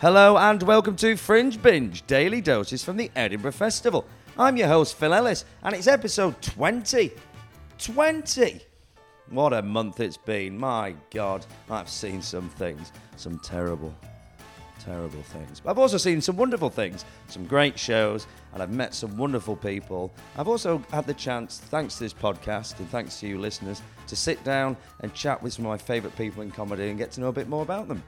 Hello and welcome to Fringe Binge, daily doses from the Edinburgh Festival. I'm your host, Phil Ellis, and it's episode 20. 20! What a month it's been. My God, I've seen some things, some terrible, terrible things. But I've also seen some wonderful things, some great shows, and I've met some wonderful people. I've also had the chance, thanks to this podcast and thanks to you listeners, to sit down and chat with some of my favourite people in comedy and get to know a bit more about them.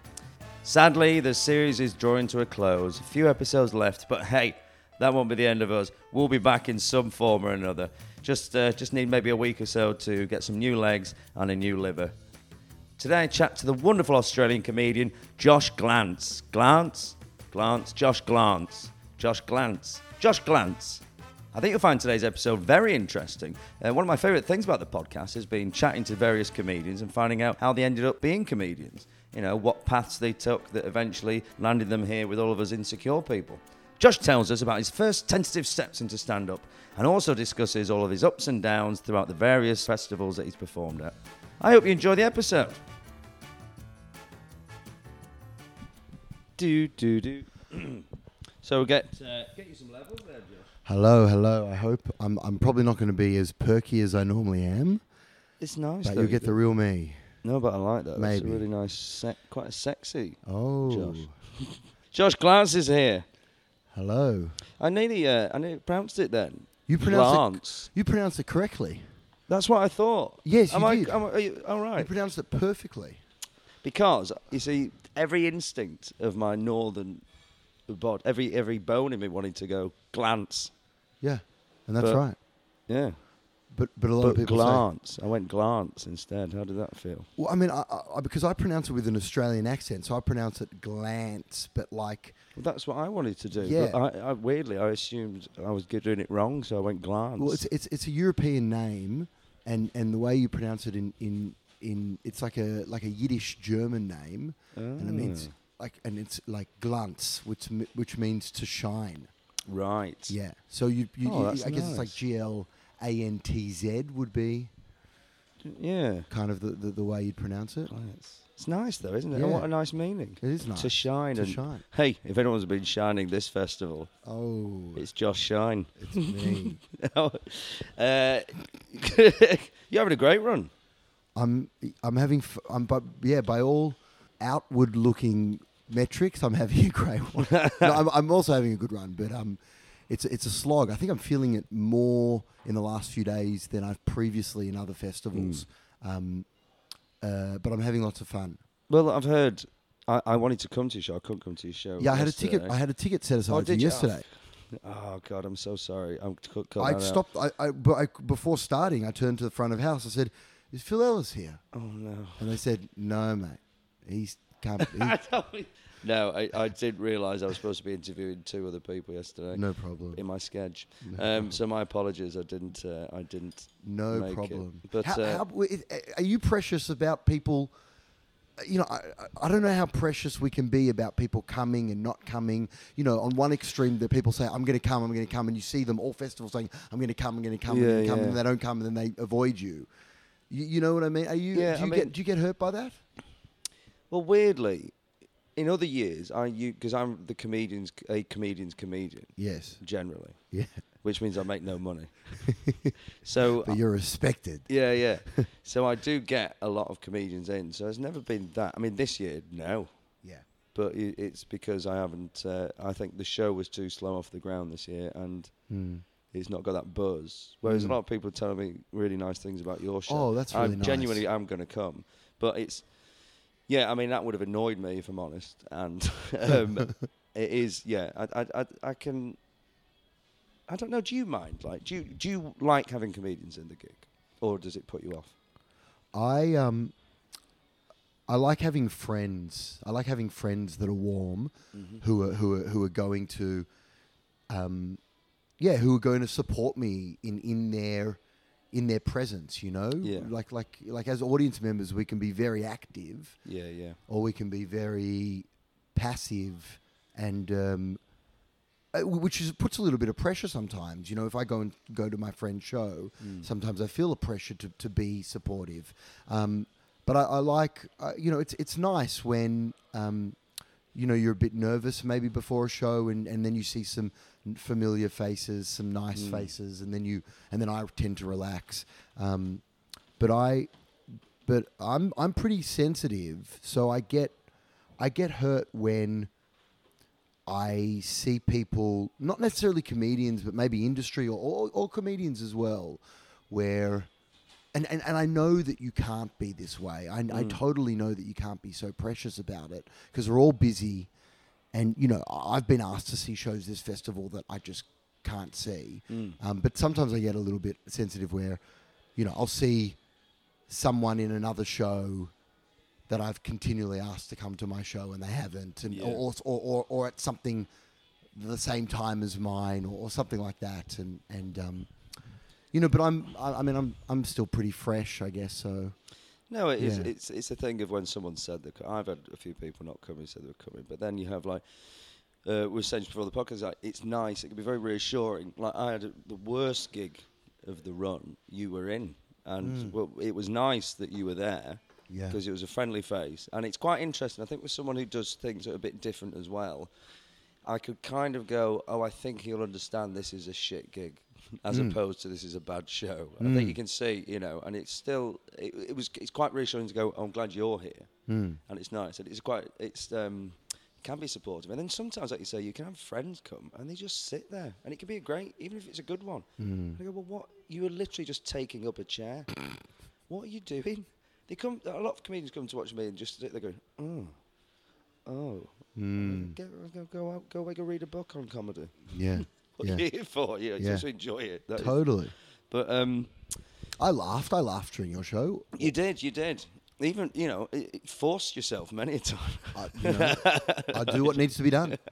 Sadly, the series is drawing to a close. A few episodes left, but hey, that won't be the end of us. We'll be back in some form or another. Just, uh, just need maybe a week or so to get some new legs and a new liver. Today, I chat to the wonderful Australian comedian Josh Glanc. Glance? Glance? Josh Glanc. Josh Glanc. Josh Glanc. I think you'll find today's episode very interesting. Uh, one of my favourite things about the podcast has been chatting to various comedians and finding out how they ended up being comedians. You know, what paths they took that eventually landed them here with all of us insecure people. Josh tells us about his first tentative steps into stand up and also discusses all of his ups and downs throughout the various festivals that he's performed at. I hope you enjoy the episode. Do, do, do. so we'll get, uh, get you some levels there, Josh. Hello, hello. I hope I'm. I'm probably not going to be as perky as I normally am, It's nice. but you'll get the real me. No, but I like that. It's a really nice, se- quite a sexy. Oh, Josh. Josh Glanc is here. hello. I nearly, uh, I nearly pronounced it then. You pronounced Glance. it. You pronounced it correctly. That's what I thought. Yes, am you I, did. Am I, are you, all You pronounced it perfectly. Because you see, every instinct of my northern bod, every every bone in me wanted to go glance. Yeah, and that's But- right. Yeah, But but a lot but of people say. glance. I went glance instead. How did that feel? Well, I mean, I, I, because I pronounce it with an Australian accent, so I pronounce it glance. But like, Well, that's what I wanted to do. Yeah. But I, I, weirdly, I assumed I was doing it wrong, so I went glance. well, it's it's it's a European name, and and the way you pronounce it in in in it's like a like a Yiddish German name, and it means Ah. like and it's like glance, which which means to shine. right. Yeah. So you, you, Oh, you- I guess it's like nice. G L A N T Z would be Yeah. kind of the, the, the way you'd pronounce it. Glance. It's nice though, isn't it? Yeah. And what a nice meaning. It is nice To shine to and shine. hey, if anyone's been shining this festival, Oh, it's Josh Shine. it's me. uh, you're having a great run. I'm I'm having f- I'm but yeah by all outward looking metrics I'm having a great one. no, I'm, I'm also having a good run, but um, it's it's a slog. I think I'm feeling it more in the last few days than I've previously in other festivals. Um, uh, but I'm having lots of fun. Well, I've heard. I, I wanted to come to your show. I couldn't come to your show. Yeah, I had a ticket. I had a ticket set aside Oh, for you? yesterday. Oh God, I'm so sorry. I'm cut, cut I stopped. I, I, I before starting, I turned to the front of the house. I said, "Is Phil Ellis here?" Oh no. And they said, "No, mate. He's can't. He, I don't- no, I, I didn't realise I was supposed to be interviewing two other people yesterday no problem. in my sketch. No Um, so my apologies. I didn't. Uh, I didn't. No make it. problem. But, how, uh, how, are you precious about people? You know, I, I- don't know how precious we can be about people coming and not coming. You know, on one extreme, the people say, "I'm going to come, I'm going to come," and you see them all festivals saying, "I'm going to come, I'm going to come, I'm Yeah, going to come," and they don't come, and then they avoid you. You, you know what I mean? Are you? Yeah, do you I mean- get do you get hurt by that? Well, weirdly, in other years, I you because I'm the comedian's a comedian's comedian Yes. generally, Yeah. which means I make no money. so But you're respected. yeah, yeah. so I do get a lot of comedians in. So it's never been that. I mean, this year, no. Yeah. But i- it's because I haven't. Uh, I think the show was too slow off the ground this year, and Hmm. it's not got that buzz. Whereas a lot of people tell me really nice things about your show. Oh, that's I really nice. genuinely am going to come, but it's yeah. I mean, that would have annoyed me if I'm honest, and um, it is yeah. I, I I I can. I don't know. Do you mind? Like, do you do you like having comedians in the gig, or does it put you off? I um I like having friends. I like having friends that are warm, who are who are who are going to um yeah, who are going to support me in in their in their presence, you know? Yeah. Like like like as audience members we can be very active Yeah, yeah. or we can be very passive and um uh, which is puts a little bit of pressure sometimes. You know, if I go and go to my friend's show, Mm. sometimes I feel a pressure to, to be supportive. Um, but I, I like, uh, you know, it's it's nice when um, you know you're a bit nervous maybe before a show, and, and then you see some familiar faces, some nice Mm. faces, and then you and then I tend to relax. Um, but I, but I'm I'm pretty sensitive, so I get I get hurt when I see people, not necessarily comedians, but maybe industry or, or, or comedians as well, where, and, and, and I know that you can't be this way. I, I Mm. totally know that you can't be so precious about it because we're all busy. And, you know, I- I've been asked to see shows this festival that I just can't see. Mm. Um, but sometimes I get a little bit sensitive where, you know, I'll see someone in another show that I've continually asked to come to my show and they haven't, and Yeah. or, or, or or at something the same time as mine, or, or something like that, and and um, you know, but I'm I, I mean I'm I'm still pretty fresh, I guess. So No, it is. Yeah. It's it's a thing of when someone said they're. I've had a few people not who said they were coming, but then you have like. Uh, we were saying before the podcast, like, it's nice. It can be very reassuring. Like I had a, the worst gig of the run. You were in, and Mm. well, it was nice that you were there yeah, because it was a friendly face, and it's quite interesting. I think with someone who does things that are a bit different as well, I could kind of go, "Oh, I think he'll understand this is a shit gig." As Mm. opposed to this is a bad show, I think Mm. you can see, you know, and it's still, it, it was, it's quite reassuring to go. Oh, I'm glad you're here, Mm. and it's nice. And it's quite, it's um, can be supportive. And then sometimes, like you say, you can have friends come and they just sit there, and it can be a great, even if it's a good one. Mm. I go, well, what? You were literally just taking up a chair. what are you doing? They come. A lot of comedians come to watch me and just sit there going, oh, oh. Mm. Go, go, go out, go away, go read a book on comedy. yeah, What Yeah. are you here for? Yeah, Yeah. just enjoy it. That is- totally. But um, I laughed. I laughed during your show. you did, you did. Even you know, forced yourself many a time. I, you know, I do what needs to be done.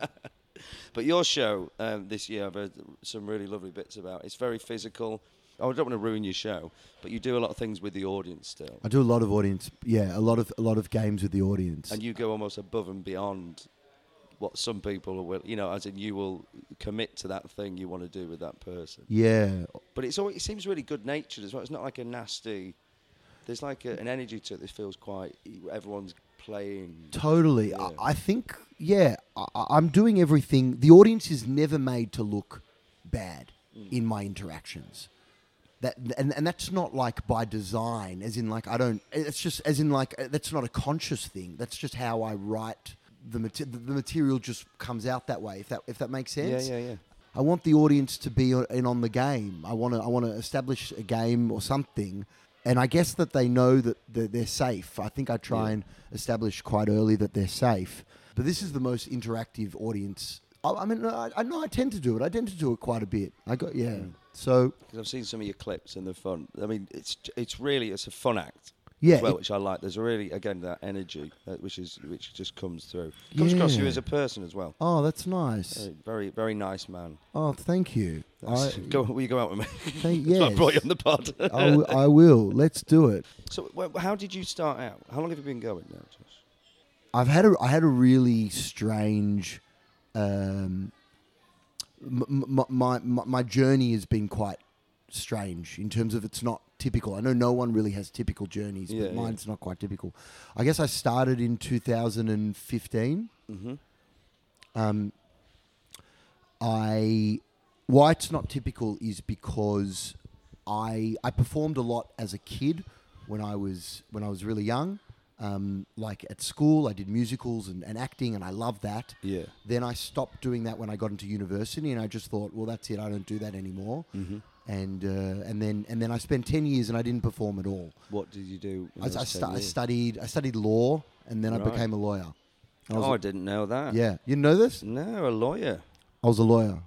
But your show um, this year, I've heard some really lovely bits about. It's very physical. I don't want to ruin your show, but you do a lot of things with the audience still, I do a lot of audience. Yeah, a lot of a lot of games with the audience. and you go almost above and beyond what some people will. You know, as in you will commit to that thing you want to do with that person. yeah, But it's always, it seems really good natured as well. It's not like a nasty. There's like a, an energy to it that feels quite. Everyone's playing. Totally. Yeah. I, I think, yeah, I, I'm doing everything. The audience is never made to look bad Mm. in my interactions. That and, and that's not like by design, as in like I don't. It's just as in like that's not a conscious thing. That's just how I write the mate- the material. Just comes out that way. If that if that makes sense. Yeah, yeah, yeah. I want the audience to be in on the game. I want to I want to establish a game or something, and I guess that they know that they're, they're safe. I think I try Yeah. and establish quite early that they're safe. But this is the most interactive audience. I, I mean, I, I know I tend to do it. I tend to do it quite a bit. I got yeah. Mm. So Because I've seen some of your clips and they're fun. I mean, it's it's really it's a fun act yeah, as well, it- which I like. There's really again that energy uh, which is which just comes through. Comes across you as a person as well. oh, that's nice. Very very, very nice man. Oh, thank you. I, go, will you go out with me? thank, why I brought you on the pod. I, w- I will. Let's do it. so, how did you start out? How long have you been going now? Josh? I've had a I had a really strange. Um, m- m- my, my my journey has been quite strange in terms of it's not typical. I know no one really has typical journeys, Yeah, but yeah. mine's not quite typical. I guess I started in 2015. Mm-hmm. Um, I why it's not typical is because I I performed a lot as a kid when I was when I was really young. Um, like at school, I did musicals and, and acting, and I loved that. Yeah. Then I stopped doing that when I got into university, and I just thought, well, that's it. I don't do that anymore. Mm-hmm. And uh, and then and then I spent ten years and I didn't perform at all. What did you do? I, I, stu- I studied I studied law, and then I became a lawyer. I Oh, a- I didn't know that. yeah, you know this? No, a lawyer. I was a lawyer.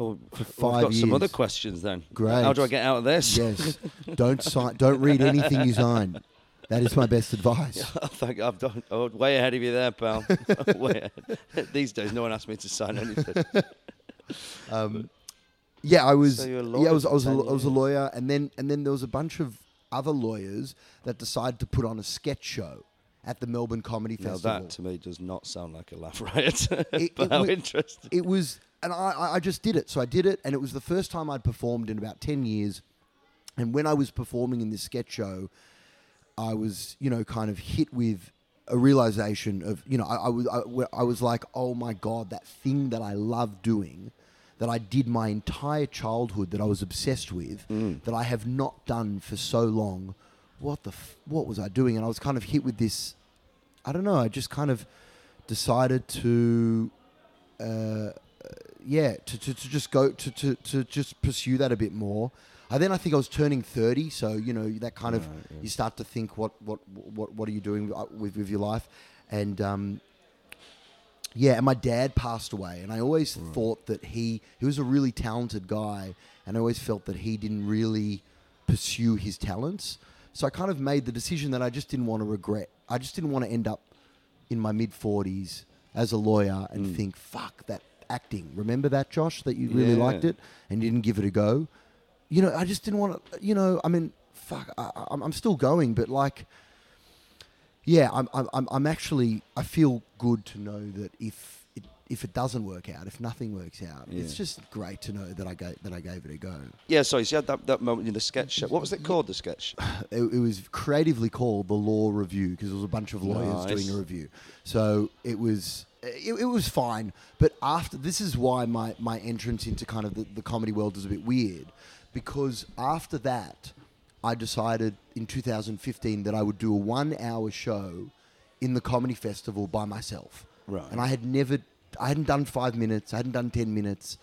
Oh, For five well, I've got some other questions then. Great. How do I get out of this? Yes. don't sign. Don't read anything you sign. That is my best advice. I think I've done oh, way ahead of you there, pal. These days, no one asks me to sign anything. Um, yeah, I was. So yeah, lawyer I was. I was. A, 10 I was a lawyer, and then and then there was a bunch of other lawyers that decided to put on a sketch show at the Melbourne Comedy Now Festival. that to me does not sound like a laugh riot. It- but it how wa- interesting. it was, and I, I- I just did it. So I did it, and it was the first time I'd performed in about ten years. And when I was performing in this sketch show, I was, you know, kind of hit with a realization of you know I, I was I, I was like oh my god that thing that I love doing that I did my entire childhood that I was obsessed with that I have not done for so long. What the f- what was I doing? And I was kind of hit with this I don't know I just kind of decided to uh, yeah to, to, to just go to, to, to just pursue that a bit more. I then I think I was turning 30 so you know that kind of Right, yeah. you start to think what what what what are you doing uh, with with your life? And um yeah and my dad passed away and I always thought that he he was a really talented guy and I always felt that he didn't really pursue his talents. So I kind of made the decision that I just didn't want to regret. I just didn't want to end up in my mid 40s as a lawyer and Mm. think fuck that acting. Remember that Josh that you really Yeah. liked it and you didn't give it a go? You know, I just didn't want to, you know, I mean, fuck, I, I'm, I'm still going, but like, yeah, I'm, I'm, I'm- I'm actually, I feel good to know that if it, if it doesn't work out, if nothing works out, it's just great to know that I gave, that I gave it a go. Yeah, so you had that, that moment in the sketch show. What was it called, the sketch? It, it was creatively called the Law Revue because it was a bunch of lawyers Nice. doing a revue. So it was, it, it was fine. But after, this is why my, my entrance into kind of the, the comedy world is a bit weird because after that, I decided in 2015 that I would do a one hour show in the comedy festival by myself. Right. And I had never, I hadn't done five minutes, I hadn't done 10 minutes.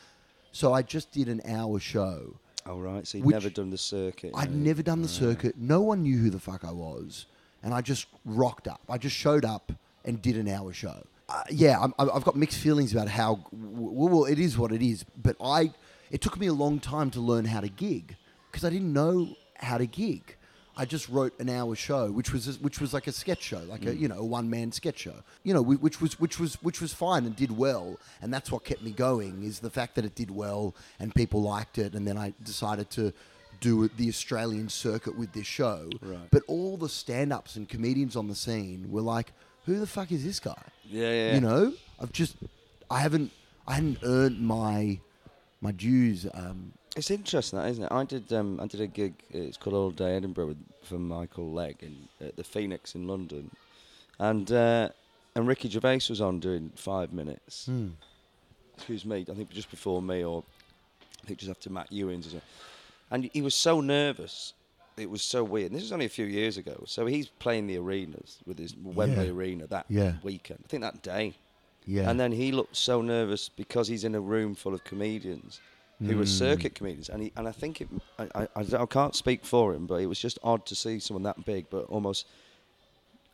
So I just did an hour show. Oh, right, so you'd never done the circuit. I'd yeah. never done the circuit. No one knew who the fuck I was. And I just rocked up. I just showed up and did an hour show. Uh, yeah, I'm, I'm- I've got mixed feelings about how, well, it is what it is. But I, it took me a long time to learn how to gig because I didn't know how to gig. I just wrote an hour show, which was which was like a sketch show, like a you know a one man sketch show. You know, which was which was which was fine and did well, and that's what kept me going. Is the fact that it did well and people liked it, and then I decided to do the Australian circuit with this show. Right. But all the stand ups and comedians on the scene were like, "Who the fuck is this guy?" Yeah, yeah. You know, I've just I haven't I hadn't earned my my dues. Um, It's interesting, that isn't it? I did. Um, I did a gig. It's called All Day Edinburgh with, for Michael Legge in at the Phoenix in London, and uh, and Ricky Gervais was on doing five minutes. Excuse me. I think just before me, or I think just after Matt Ewins, and he was so nervous. It was so weird. And this was only a few years ago. So he's playing the arenas with his Wembley Yeah. Arena that Yeah. weekend. I think that day. yeah, And then he looked so nervous because he's in a room full of comedians who were hmm. circuit comedians. And he, and I think it, I, I, I, I can't speak for him, but it was just odd to see someone that big, but almost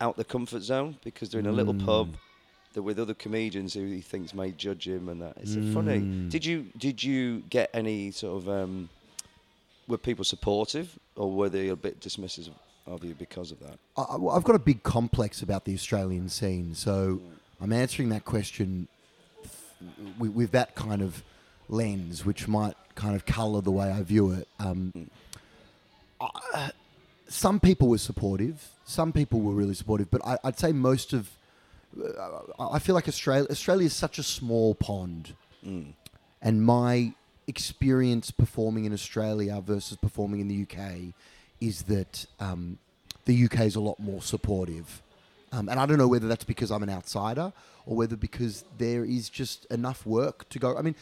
out the comfort zone because they're in a little hmm. pub. That with other comedians who he thinks may judge him and that it's funny. Hmm. Did you did you get any sort of um, were people supportive or were they a bit dismissive of you because of that? I, I- I've got a big complex about the Australian scene, so I'm answering that question with, with that kind of lens, which might kind of colour the way I view it. Um, I, some people were supportive, some people were really supportive, but I, I'd say most of. Uh, I feel like Australia Australia is such a small pond, and my experience performing in Australia versus performing in the UK is that um, the UK is a lot more supportive. Um, and I don't know whether that's because I'm an outsider or whether because there is just enough work to go. I mean,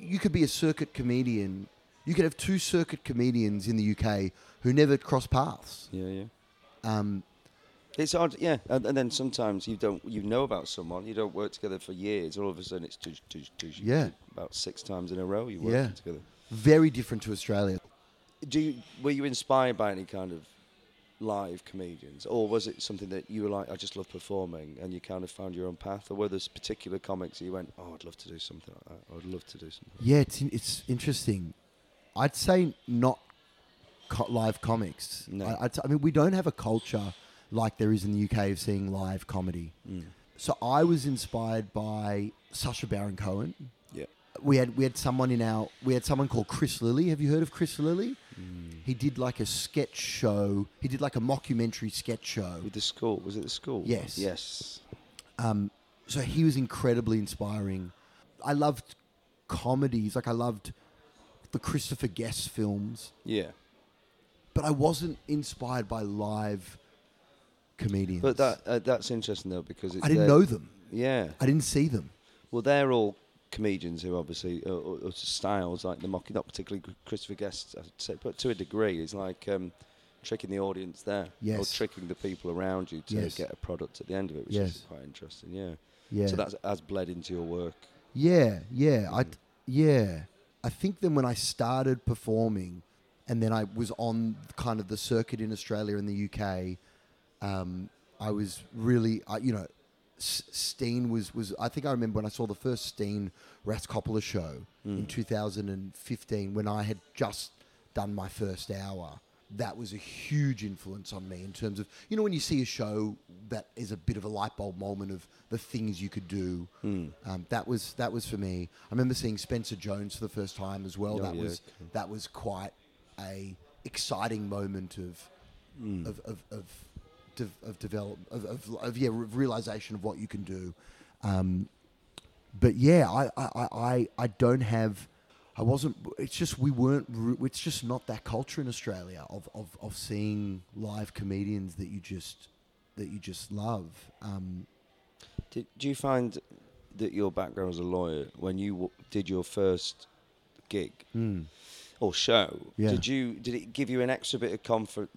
you could be a circuit comedian. You could have two circuit comedians in the UK who never cross paths. Yeah, yeah. Um, It's odd, yeah. And, and then sometimes you don't, you know about someone, you don't work together for years. All of a sudden, it's tush, tush, tush, Yeah. About six times in a row, you work Yeah. together. very different to Australia. Do you, were you inspired by any kind of live comedians, or was it something that you were like, I just love performing, and you kind of found your own path, or were there particular comics that you went, oh, I'd love to do something like that. I'd love to do something. Yeah, it's it's interesting. I'd say not co- live comics. No. I, I'd, I mean, we don't have a culture like there is in the UK of seeing live comedy. Mm. So I was inspired by Sacha Baron Cohen. Yeah. We had we had someone in our we had someone called Chris Lilley. Have you heard of Chris Lilley? Mm. He did like a sketch show. He did like a mockumentary sketch show. With the school, was it the school? Yes. Yes. Um, so he was incredibly inspiring. I loved comedies, like I loved the Christopher Guest films, Yeah. but I wasn't inspired by live comedians. But that uh, that's interesting though because I didn't know them. Yeah. I didn't see them. Well, they're all comedians who obviously uh, uh, uh, styles like the mocking, not particularly Christopher Guest, I'd say, but to a degree, it's like um, tricking the audience there, or tricking the people around you to Yes. get a product at the end of it, which Yes. is quite interesting. Yeah. Yeah. So that's has bled into your work. Yeah, yeah, I, Mm. yeah. I think then when I started performing, and then I was on kind of the circuit in Australia and the UK, um, I was really, I, you know, Steen was was. I think I remember when I saw the first Steen Raskopoulos show in hmm. 2015 when I had just done my first hour. That was a huge influence on me in terms of you know when you see a show that is a bit of a light bulb moment of the things you could do. Hmm. Um, that was that was for me. I remember seeing Spencer Jones for the first time as well. Oh, that yeah, was okay. that was quite a exciting moment of hmm. of of of, de- of develop of, of, of yeah re- realization of what you can do. Um, but yeah, I, I, I, I- don't have. I wasn't. It's just we weren't. It's just not that culture in Australia of, of, of seeing live comedians that you just that you just love. Um, Did, do you find that your background as a lawyer, when you w- did your first gig or show, Yeah. did you did it give you an extra bit of comfort?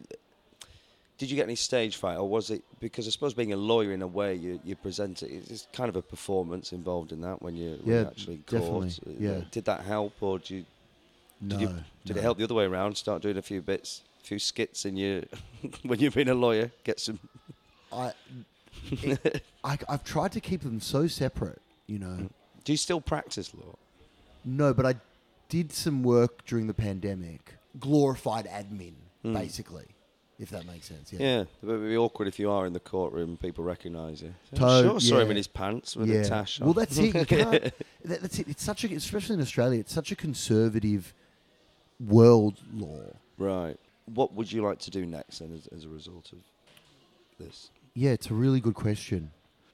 Did you get any stage fright, or was it because I suppose being a lawyer in a way you, you present it, it's kind of a performance involved in that when you Yeah, you're actually in court. definitely, Uh, yeah. Did that help, or did you no, did, you, did no. it help the other way around? Start doing a few bits, a few skits in your when you've been a lawyer, get some. I, it, I I've tried to keep them so separate. You know. Do you still practice law? No, but I did some work during the pandemic. Glorified admin, basically, if that makes sense. Yeah. Yeah, it would be awkward if you are in the courtroom and people recognise you. To- sure, saw him in his pants with Yeah. a tash on. Well, that's it. You can't, that, that's it. It's such a, especially in Australia, it's such a conservative world law. right. What would you like to do next then as, as a result of this? Yeah, it's a really good question.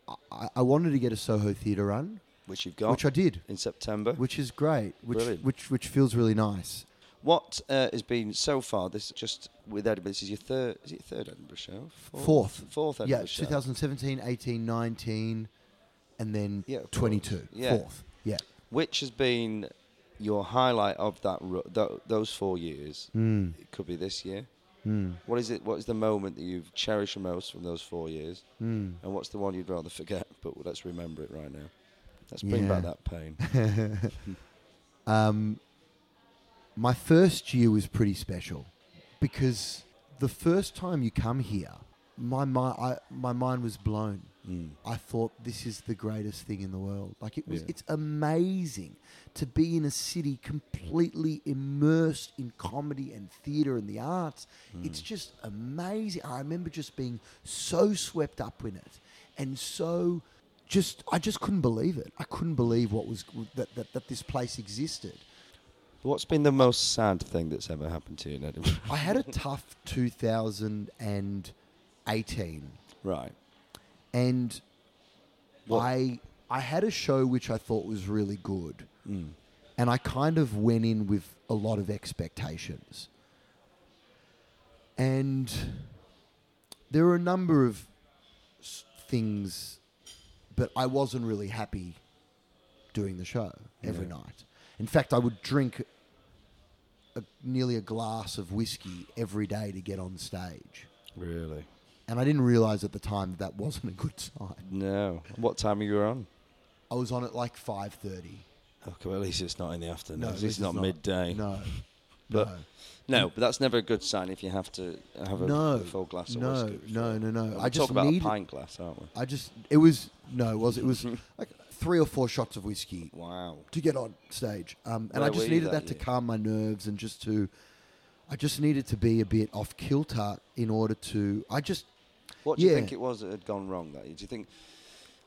I- I, I wanted to get a Soho theatre run, Which you've got which I did, in September. which is great, which Brilliant. which which feels really nice. What uh, has been so far? This just with Edinburgh. This is your third. Is it your third Edinburgh show? Fourth. Fourth Edinburgh Yeah, show. 2017, 18, 19, and then Yeah, 22. Yeah. Fourth. Yeah. Which has been your highlight of that ru- th- those four years? Mm. It could be this year. Mm. What is it? What is the moment that you've cherished the most from those four years? Mm. And what's the one you'd rather forget? But let's remember it right now. Let's bring back that pain. Um, my first year was pretty special because the first time you come here, my mind, I, my mind was blown. Mm. I thought this is the greatest thing in the world. Like it was, Yeah. it's amazing to be in a city completely immersed in comedy and theatre and the arts. It's just amazing. I remember just being so swept up in it, and so just I just couldn't believe it. I couldn't believe what was that that, that this place existed. What's been the most sad thing that's ever happened to you in Edinburgh? I had a tough 2018. right. and What- I I had a show which I thought was really good, Mm. and I kind of went in with a lot of expectations. And there were a number of things, but I wasn't really happy doing the show every Yeah. night. In fact, I would drink a, nearly a glass of whiskey every day to get on stage. Really? And I didn't realize at the time that, that wasn't a good sign. No. What time are you on? I was on at like five thirty. Okay, well, at least it's not in the afternoon. No, at least it's not, midday. No, But- no, No, but that's never a good sign if you have to have a, No, full glass of whiskey. no, whiskey. no, no, no. We're I just talk about need- a pint glass, aren't we? I just it was no, it was it was like three or four shots of whiskey Wow. to get on stage, um, and Where I just needed that that to calm my nerves and just to, I just needed to be a bit off kilter in order to. I just What do you think it was that had gone wrong that? Do you think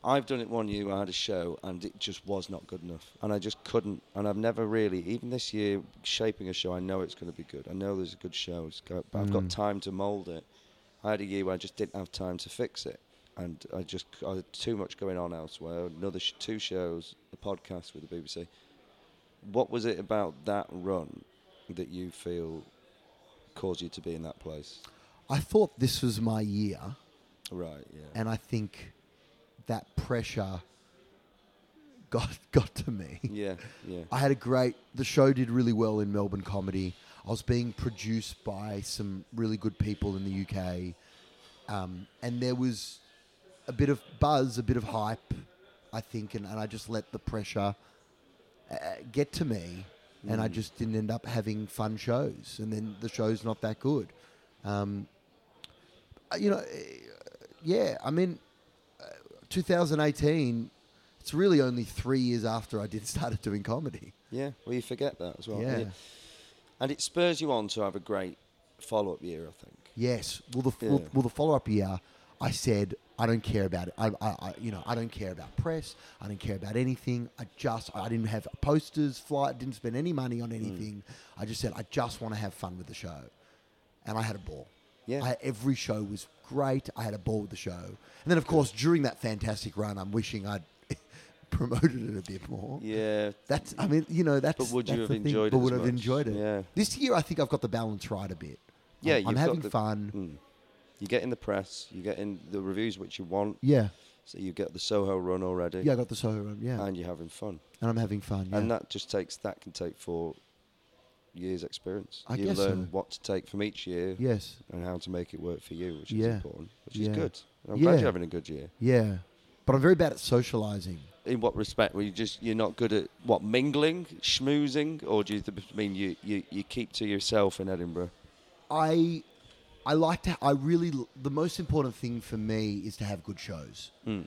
I've done it one year? I had a show and it just was not good enough, and I just couldn't. And I've never really, even this year, shaping a show. I know it's going to be good. I know there's a good show, got, but I've got Mm. time to mould it. I had a year where I just didn't have time to fix it, and I just I had too much going on elsewhere. Another sh- two shows, a podcast with the BBC. What was it about that run that you feel caused you to be in that place? I thought this was my year Right. Yeah. and I think that pressure got got to me. yeah. Yeah. I had a great. The show did really well in Melbourne comedy. I was being produced by some really good people in the UK, um, and there was a bit of buzz, a bit of hype, I think, and, and I just let the pressure uh, get to me, and I just didn't end up having fun shows, and then the show's not that good. Um, uh, you know, eh, yeah, I mean, uh, 2018. It's really only three years after I did started doing comedy. Yeah. Well, you forget that as well. Yeah. And it- And it spurs you on to have a great follow-up year, I think. Yes. Well, the Yeah. well, well, the follow up year, I said I don't care about it. I, I, I, you know, I don't care about press. I don't care about anything. I just, I didn't have posters, flight, didn't spend any money Mm. on anything. I just said I just want to have fun with the show, and I had a ball. Yeah. I, every show was great. I had a ball with the show, and then of course during that fantastic run, I'm wishing I'd promoted it a bit more. Yeah. That's, I mean, you know, that's. But would you have the thing. enjoyed it But would have enjoyed it. Yeah. This year, I think I've got the balance right a bit. Yeah. I'm, I'm having fun. Mm. You get in the press. You get in the reviews which you want. Yeah, So you get the Soho run already. yeah, I got the Soho run. Yeah, And you're having fun. and I'm having fun. Yeah. And that just takes that can take four years experience. I you learn so. what to take from each year yes, and how to make it work for you, which Yeah. is important, which is good. And I'm Yeah. glad you're having a good year. yeah, but I'm very bad at socializing. In what respect? Were you just you're not good at what mingling, schmoozing, or do you th- mean you, you, you keep to yourself in Edinburgh? I, I like to. I really. The most important thing for me is to have good shows, Mm.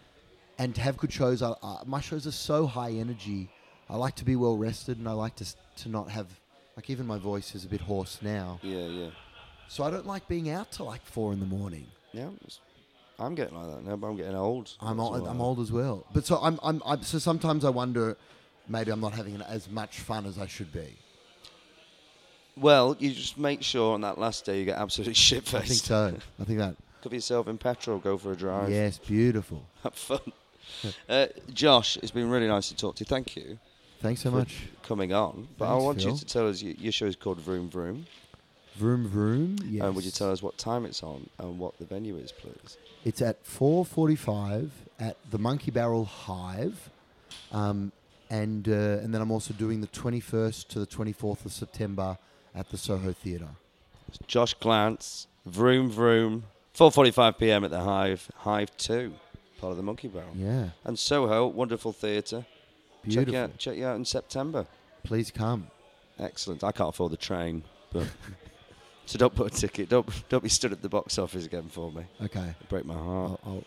and to have good shows. I, I, my shows are so high energy. I like to be well rested, and I like to to not have. Like even my voice is a bit hoarse now, Yeah, yeah, so I don't like being out till like four in the morning. yeah. I'm getting like that now, but I'm getting old. I'm old, I'm old as well. But so I'm, I'm, I'm so sometimes I wonder maybe I'm not having as much fun as I should be. Well, you just make sure on that last day you get absolutely shit faced. I think so. I think that. Cover yourself in petrol, go for a drive. Yes, beautiful. Have fun. uh, Josh, it's been really nice to talk to you. Thank you Thanks so for much. coming on. But I Thanks, want you to tell us your, your show is called Vroom Vroom. Vroom vroom. Yes. And would you tell us what time it's on and what the venue is, please? It's at 4:45 at the Monkey Barrel Hive, um, and uh, and then I'm also doing the 21st to the 24th of September at the Soho Theatre. It's Josh Glanc, Vroom Vroom, 4:45 p.m. at the Hive, Hive Two, part of the Monkey Barrel, Yeah, and Soho, wonderful theatre. Check beautiful. you out. Check you out in September. Please come. Excellent. I can't afford the train, but so don't put a ticket. Don't don't be stood at the box office again for me. Okay. It'll break my heart. I'll, I'll,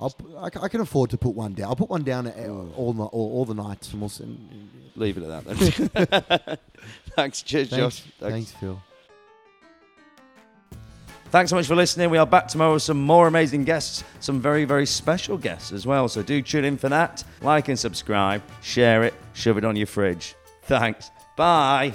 I'll, I I can afford to put one down. I'll put one down at, Mm. all, the, all, all the nights, and we'll. Leave it at that then. Thanks, cheers, Thanks, Josh. thanks, Phil. Thanks so much for listening. We are back tomorrow with some more amazing guests, some very, very special guests as well. So do tune in for that. Like and subscribe, share it, shove it on your fridge. Thanks. Bye.